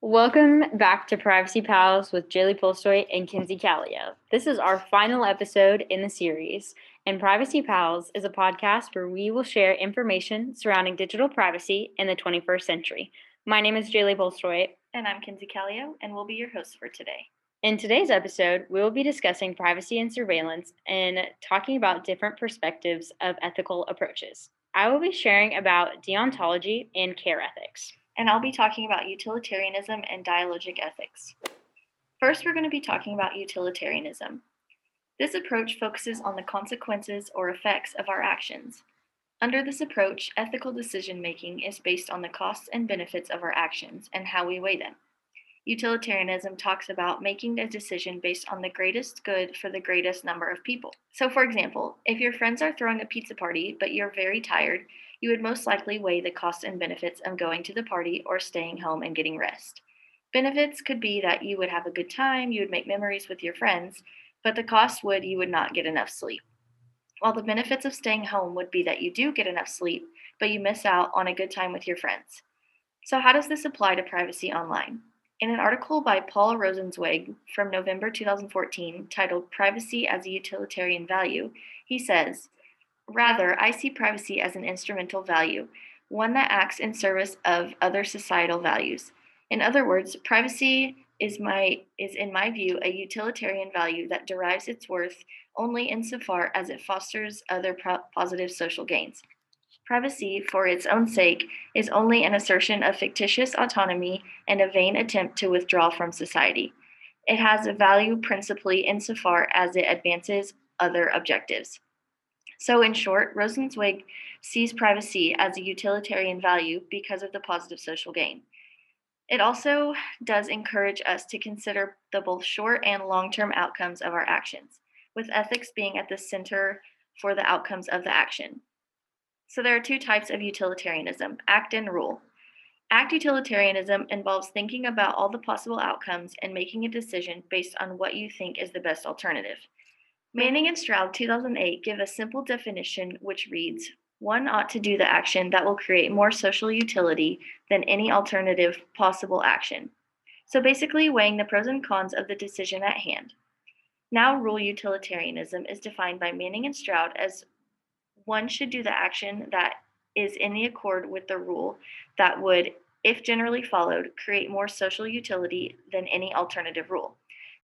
Welcome back to Privacy Pals with Jaylie Polstoy and Kenzie Callio. This is our final episode in the series, and Privacy Pals is a podcast where we will share information surrounding digital privacy in the 21st century. My name is Jaylie Polstoy. And I'm Kenzie Callio, and we'll be your hosts for today. In today's episode, we will be discussing privacy and surveillance and talking about different perspectives of ethical approaches. I will be sharing about deontology and care ethics and I'll be talking about utilitarianism and dialogic ethics. First, we're going to be talking about utilitarianism. This approach focuses on the consequences or effects of our actions. Under this approach, ethical decision making is based on the costs and benefits of our actions and how we weigh them. Utilitarianism talks about making a decision based on the greatest good for the greatest number of people. So, for example, if your friends are throwing a pizza party but you're very tired, you would most likely weigh the costs and benefits of going to the party or staying home and getting rest. Benefits could be that you would have a good time, you would make memories with your friends, but the cost would you would not get enough sleep. While the benefits of staying home would be that you do get enough sleep, but you miss out on a good time with your friends. So, how does this apply to privacy online? In an article by Paul Rosenzweig from November 2014 titled Privacy as a Utilitarian Value, he says, Rather, I see privacy as an instrumental value, one that acts in service of other societal values. In other words, privacy is my is in my view a utilitarian value that derives its worth only insofar as it fosters other pro- positive social gains. Privacy, for its own sake, is only an assertion of fictitious autonomy and a vain attempt to withdraw from society. It has a value principally insofar as it advances other objectives. So, in short, Rosenzweig sees privacy as a utilitarian value because of the positive social gain. It also does encourage us to consider the both short and long term outcomes of our actions, with ethics being at the center for the outcomes of the action. So, there are two types of utilitarianism act and rule. Act utilitarianism involves thinking about all the possible outcomes and making a decision based on what you think is the best alternative. Manning and Stroud 2008 give a simple definition which reads One ought to do the action that will create more social utility than any alternative possible action. So basically, weighing the pros and cons of the decision at hand. Now, rule utilitarianism is defined by Manning and Stroud as one should do the action that is in the accord with the rule that would, if generally followed, create more social utility than any alternative rule.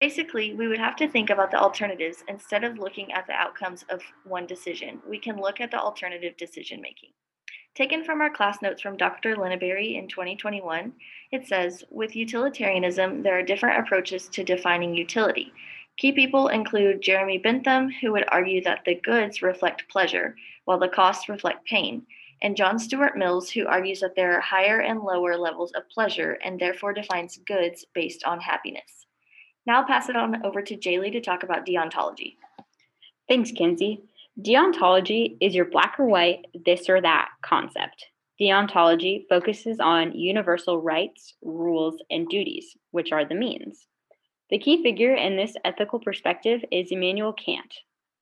Basically, we would have to think about the alternatives instead of looking at the outcomes of one decision. We can look at the alternative decision making. Taken from our class notes from Dr. Lineberry in 2021, it says With utilitarianism, there are different approaches to defining utility. Key people include Jeremy Bentham, who would argue that the goods reflect pleasure, while the costs reflect pain, and John Stuart Mills, who argues that there are higher and lower levels of pleasure and therefore defines goods based on happiness. Now I'll pass it on over to Jaylie to talk about deontology. Thanks, Kenzie. Deontology is your black or white, this or that concept. Deontology focuses on universal rights, rules, and duties, which are the means. The key figure in this ethical perspective is Immanuel Kant.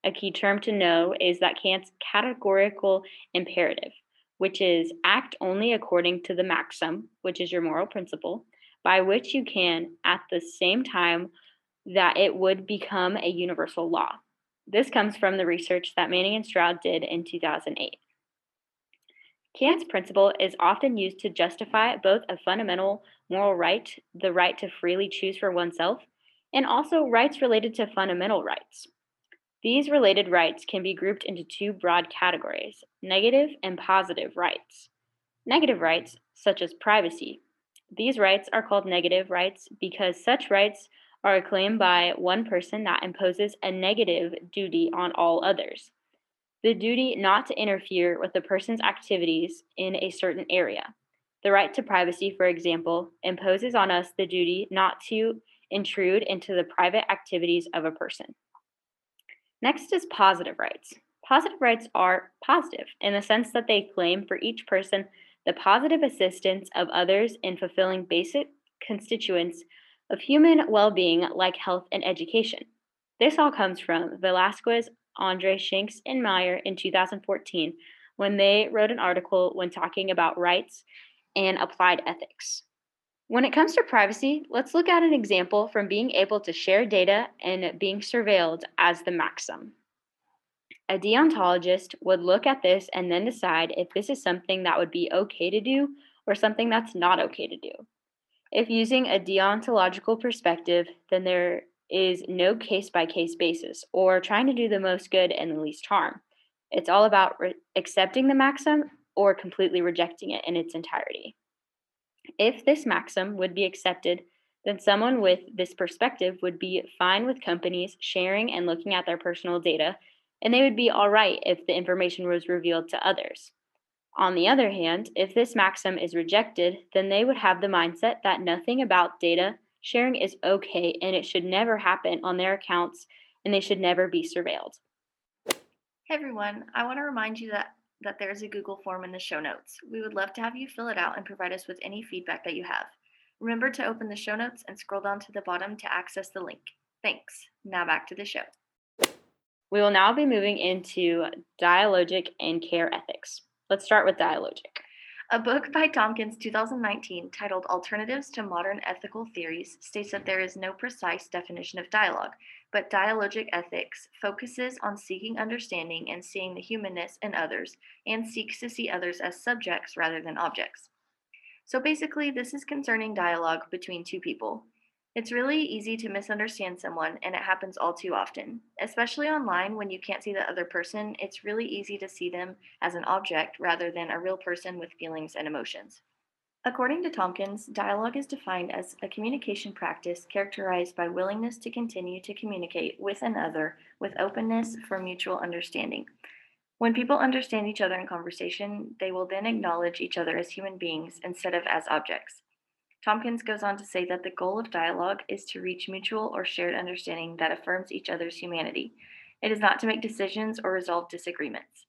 A key term to know is that Kant's categorical imperative, which is act only according to the maxim, which is your moral principle, by which you can, at the same time, that it would become a universal law. This comes from the research that Manning and Stroud did in 2008. Kant's principle is often used to justify both a fundamental moral right, the right to freely choose for oneself, and also rights related to fundamental rights. These related rights can be grouped into two broad categories negative and positive rights. Negative rights, such as privacy, these rights are called negative rights because such rights are a claim by one person that imposes a negative duty on all others. The duty not to interfere with the person's activities in a certain area. The right to privacy, for example, imposes on us the duty not to intrude into the private activities of a person. Next is positive rights. Positive rights are positive in the sense that they claim for each person the positive assistance of others in fulfilling basic constituents of human well being like health and education. This all comes from Velasquez, Andre Shanks, and Meyer in 2014 when they wrote an article when talking about rights and applied ethics. When it comes to privacy, let's look at an example from being able to share data and being surveilled as the maxim. A deontologist would look at this and then decide if this is something that would be okay to do or something that's not okay to do. If using a deontological perspective, then there is no case by case basis or trying to do the most good and the least harm. It's all about re- accepting the maxim or completely rejecting it in its entirety. If this maxim would be accepted, then someone with this perspective would be fine with companies sharing and looking at their personal data, and they would be all right if the information was revealed to others. On the other hand, if this maxim is rejected, then they would have the mindset that nothing about data sharing is okay and it should never happen on their accounts and they should never be surveilled. Hey everyone, I want to remind you that, that there's a Google form in the show notes. We would love to have you fill it out and provide us with any feedback that you have. Remember to open the show notes and scroll down to the bottom to access the link. Thanks. Now back to the show. We will now be moving into dialogic and care ethics. Let's start with dialogic. A book by Tompkins 2019 titled Alternatives to Modern Ethical Theories states that there is no precise definition of dialogue, but dialogic ethics focuses on seeking understanding and seeing the humanness in others and seeks to see others as subjects rather than objects. So basically, this is concerning dialogue between two people. It's really easy to misunderstand someone, and it happens all too often. Especially online, when you can't see the other person, it's really easy to see them as an object rather than a real person with feelings and emotions. According to Tompkins, dialogue is defined as a communication practice characterized by willingness to continue to communicate with another with openness for mutual understanding. When people understand each other in conversation, they will then acknowledge each other as human beings instead of as objects. Tompkins goes on to say that the goal of dialogue is to reach mutual or shared understanding that affirms each other's humanity. It is not to make decisions or resolve disagreements.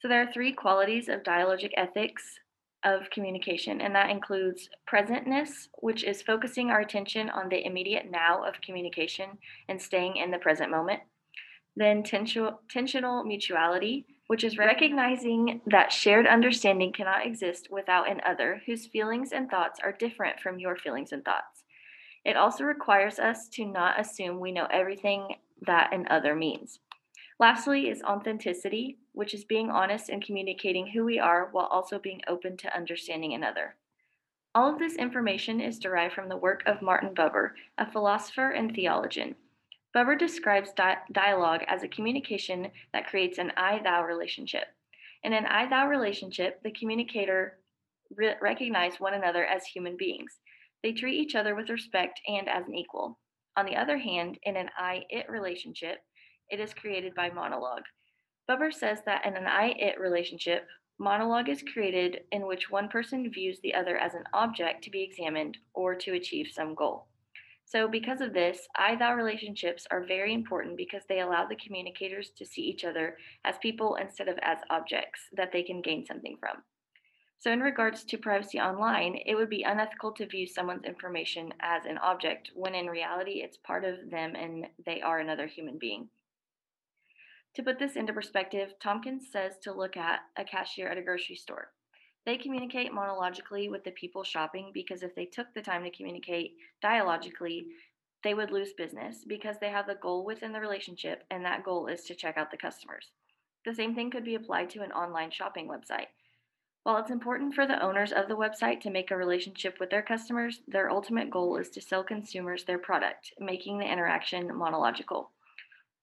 So, there are three qualities of dialogic ethics of communication, and that includes presentness, which is focusing our attention on the immediate now of communication and staying in the present moment. Then, tensional mutuality, which is recognizing that shared understanding cannot exist without an other whose feelings and thoughts are different from your feelings and thoughts. It also requires us to not assume we know everything that an other means. Lastly, is authenticity, which is being honest and communicating who we are while also being open to understanding another. All of this information is derived from the work of Martin Buber, a philosopher and theologian. Buber describes di- dialogue as a communication that creates an I thou relationship. In an I thou relationship, the communicator re- recognize one another as human beings. They treat each other with respect and as an equal. On the other hand, in an I it relationship, it is created by monologue. Buber says that in an I it relationship, monologue is created in which one person views the other as an object to be examined or to achieve some goal. So, because of this, I thou relationships are very important because they allow the communicators to see each other as people instead of as objects that they can gain something from. So, in regards to privacy online, it would be unethical to view someone's information as an object when in reality it's part of them and they are another human being. To put this into perspective, Tompkins says to look at a cashier at a grocery store. They communicate monologically with the people shopping because if they took the time to communicate dialogically, they would lose business because they have the goal within the relationship, and that goal is to check out the customers. The same thing could be applied to an online shopping website. While it's important for the owners of the website to make a relationship with their customers, their ultimate goal is to sell consumers their product, making the interaction monological.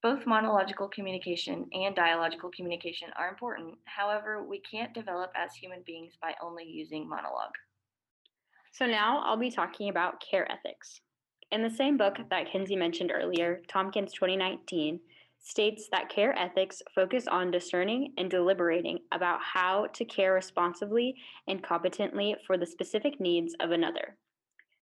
Both monological communication and dialogical communication are important. However, we can't develop as human beings by only using monologue. So, now I'll be talking about care ethics. In the same book that Kenzie mentioned earlier, Tompkins 2019 states that care ethics focus on discerning and deliberating about how to care responsibly and competently for the specific needs of another.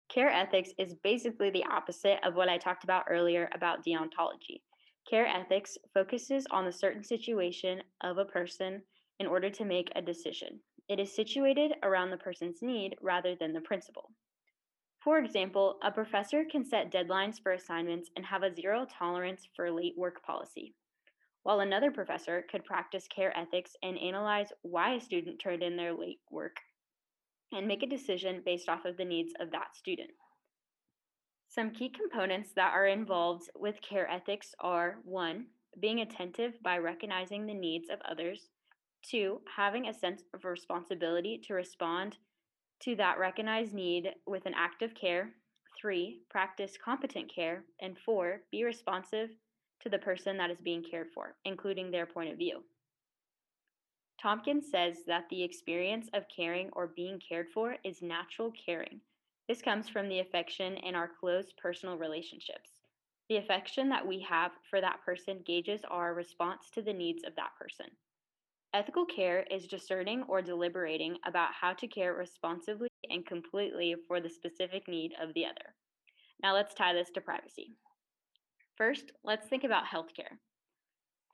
Care ethics is basically the opposite of what I talked about earlier about deontology. Care ethics focuses on the certain situation of a person in order to make a decision. It is situated around the person's need rather than the principle. For example, a professor can set deadlines for assignments and have a zero tolerance for late work policy, while another professor could practice care ethics and analyze why a student turned in their late work. and make a decision based off of the needs of that student. Some key components that are involved with care ethics are one, being attentive by recognizing the needs of others, two, having a sense of responsibility to respond to that recognized need with an act of care, three, practice competent care, and four, be responsive to the person that is being cared for, including their point of view. Tompkins says that the experience of caring or being cared for is natural caring this comes from the affection in our close personal relationships. The affection that we have for that person gauges our response to the needs of that person. Ethical care is discerning or deliberating about how to care responsibly and completely for the specific need of the other. Now let's tie this to privacy. First, let's think about healthcare.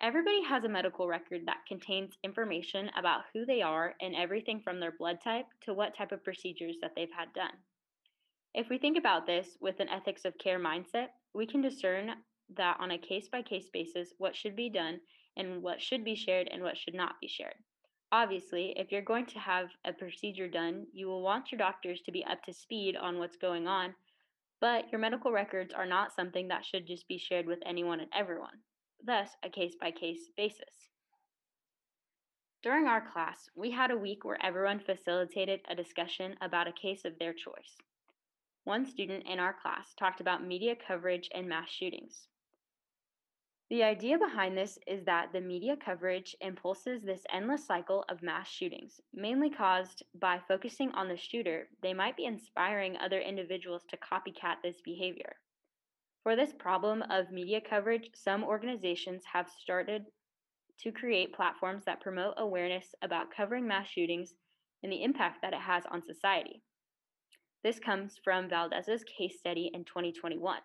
Everybody has a medical record that contains information about who they are and everything from their blood type to what type of procedures that they've had done. If we think about this with an ethics of care mindset, we can discern that on a case by case basis what should be done and what should be shared and what should not be shared. Obviously, if you're going to have a procedure done, you will want your doctors to be up to speed on what's going on, but your medical records are not something that should just be shared with anyone and everyone, thus, a case by case basis. During our class, we had a week where everyone facilitated a discussion about a case of their choice. One student in our class talked about media coverage and mass shootings. The idea behind this is that the media coverage impulses this endless cycle of mass shootings, mainly caused by focusing on the shooter, they might be inspiring other individuals to copycat this behavior. For this problem of media coverage, some organizations have started to create platforms that promote awareness about covering mass shootings and the impact that it has on society. This comes from Valdez's case study in 2021.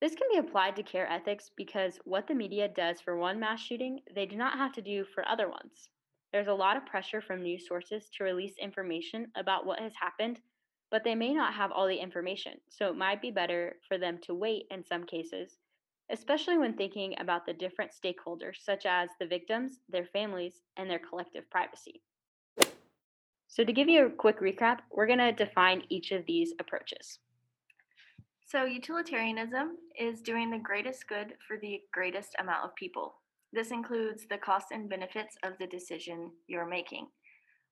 This can be applied to care ethics because what the media does for one mass shooting, they do not have to do for other ones. There's a lot of pressure from news sources to release information about what has happened, but they may not have all the information, so it might be better for them to wait in some cases, especially when thinking about the different stakeholders, such as the victims, their families, and their collective privacy. So, to give you a quick recap, we're going to define each of these approaches. So, utilitarianism is doing the greatest good for the greatest amount of people. This includes the costs and benefits of the decision you're making.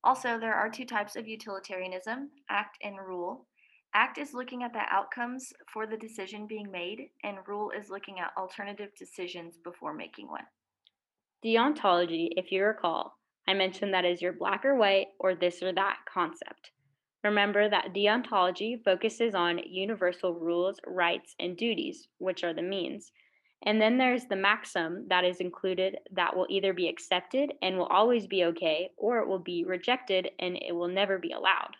Also, there are two types of utilitarianism act and rule. Act is looking at the outcomes for the decision being made, and rule is looking at alternative decisions before making one. Deontology, if you recall, I mentioned that is your black or white or this or that concept. Remember that deontology focuses on universal rules, rights, and duties, which are the means. And then there's the maxim that is included that will either be accepted and will always be okay, or it will be rejected and it will never be allowed.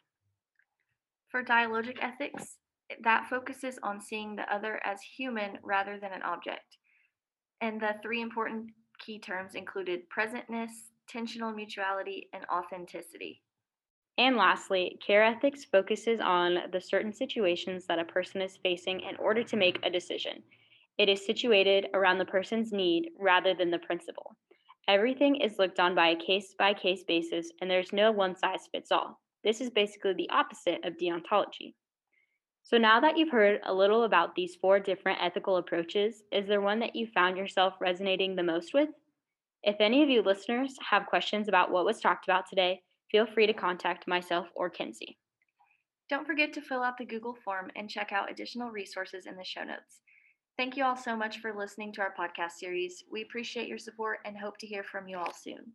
For dialogic ethics, that focuses on seeing the other as human rather than an object. And the three important key terms included presentness, tensional mutuality, and authenticity. And lastly, care ethics focuses on the certain situations that a person is facing in order to make a decision. It is situated around the person's need rather than the principle. Everything is looked on by a case by case basis, and there's no one size fits all. This is basically the opposite of deontology. So, now that you've heard a little about these four different ethical approaches, is there one that you found yourself resonating the most with? If any of you listeners have questions about what was talked about today, feel free to contact myself or Kenzie. Don't forget to fill out the Google form and check out additional resources in the show notes. Thank you all so much for listening to our podcast series. We appreciate your support and hope to hear from you all soon.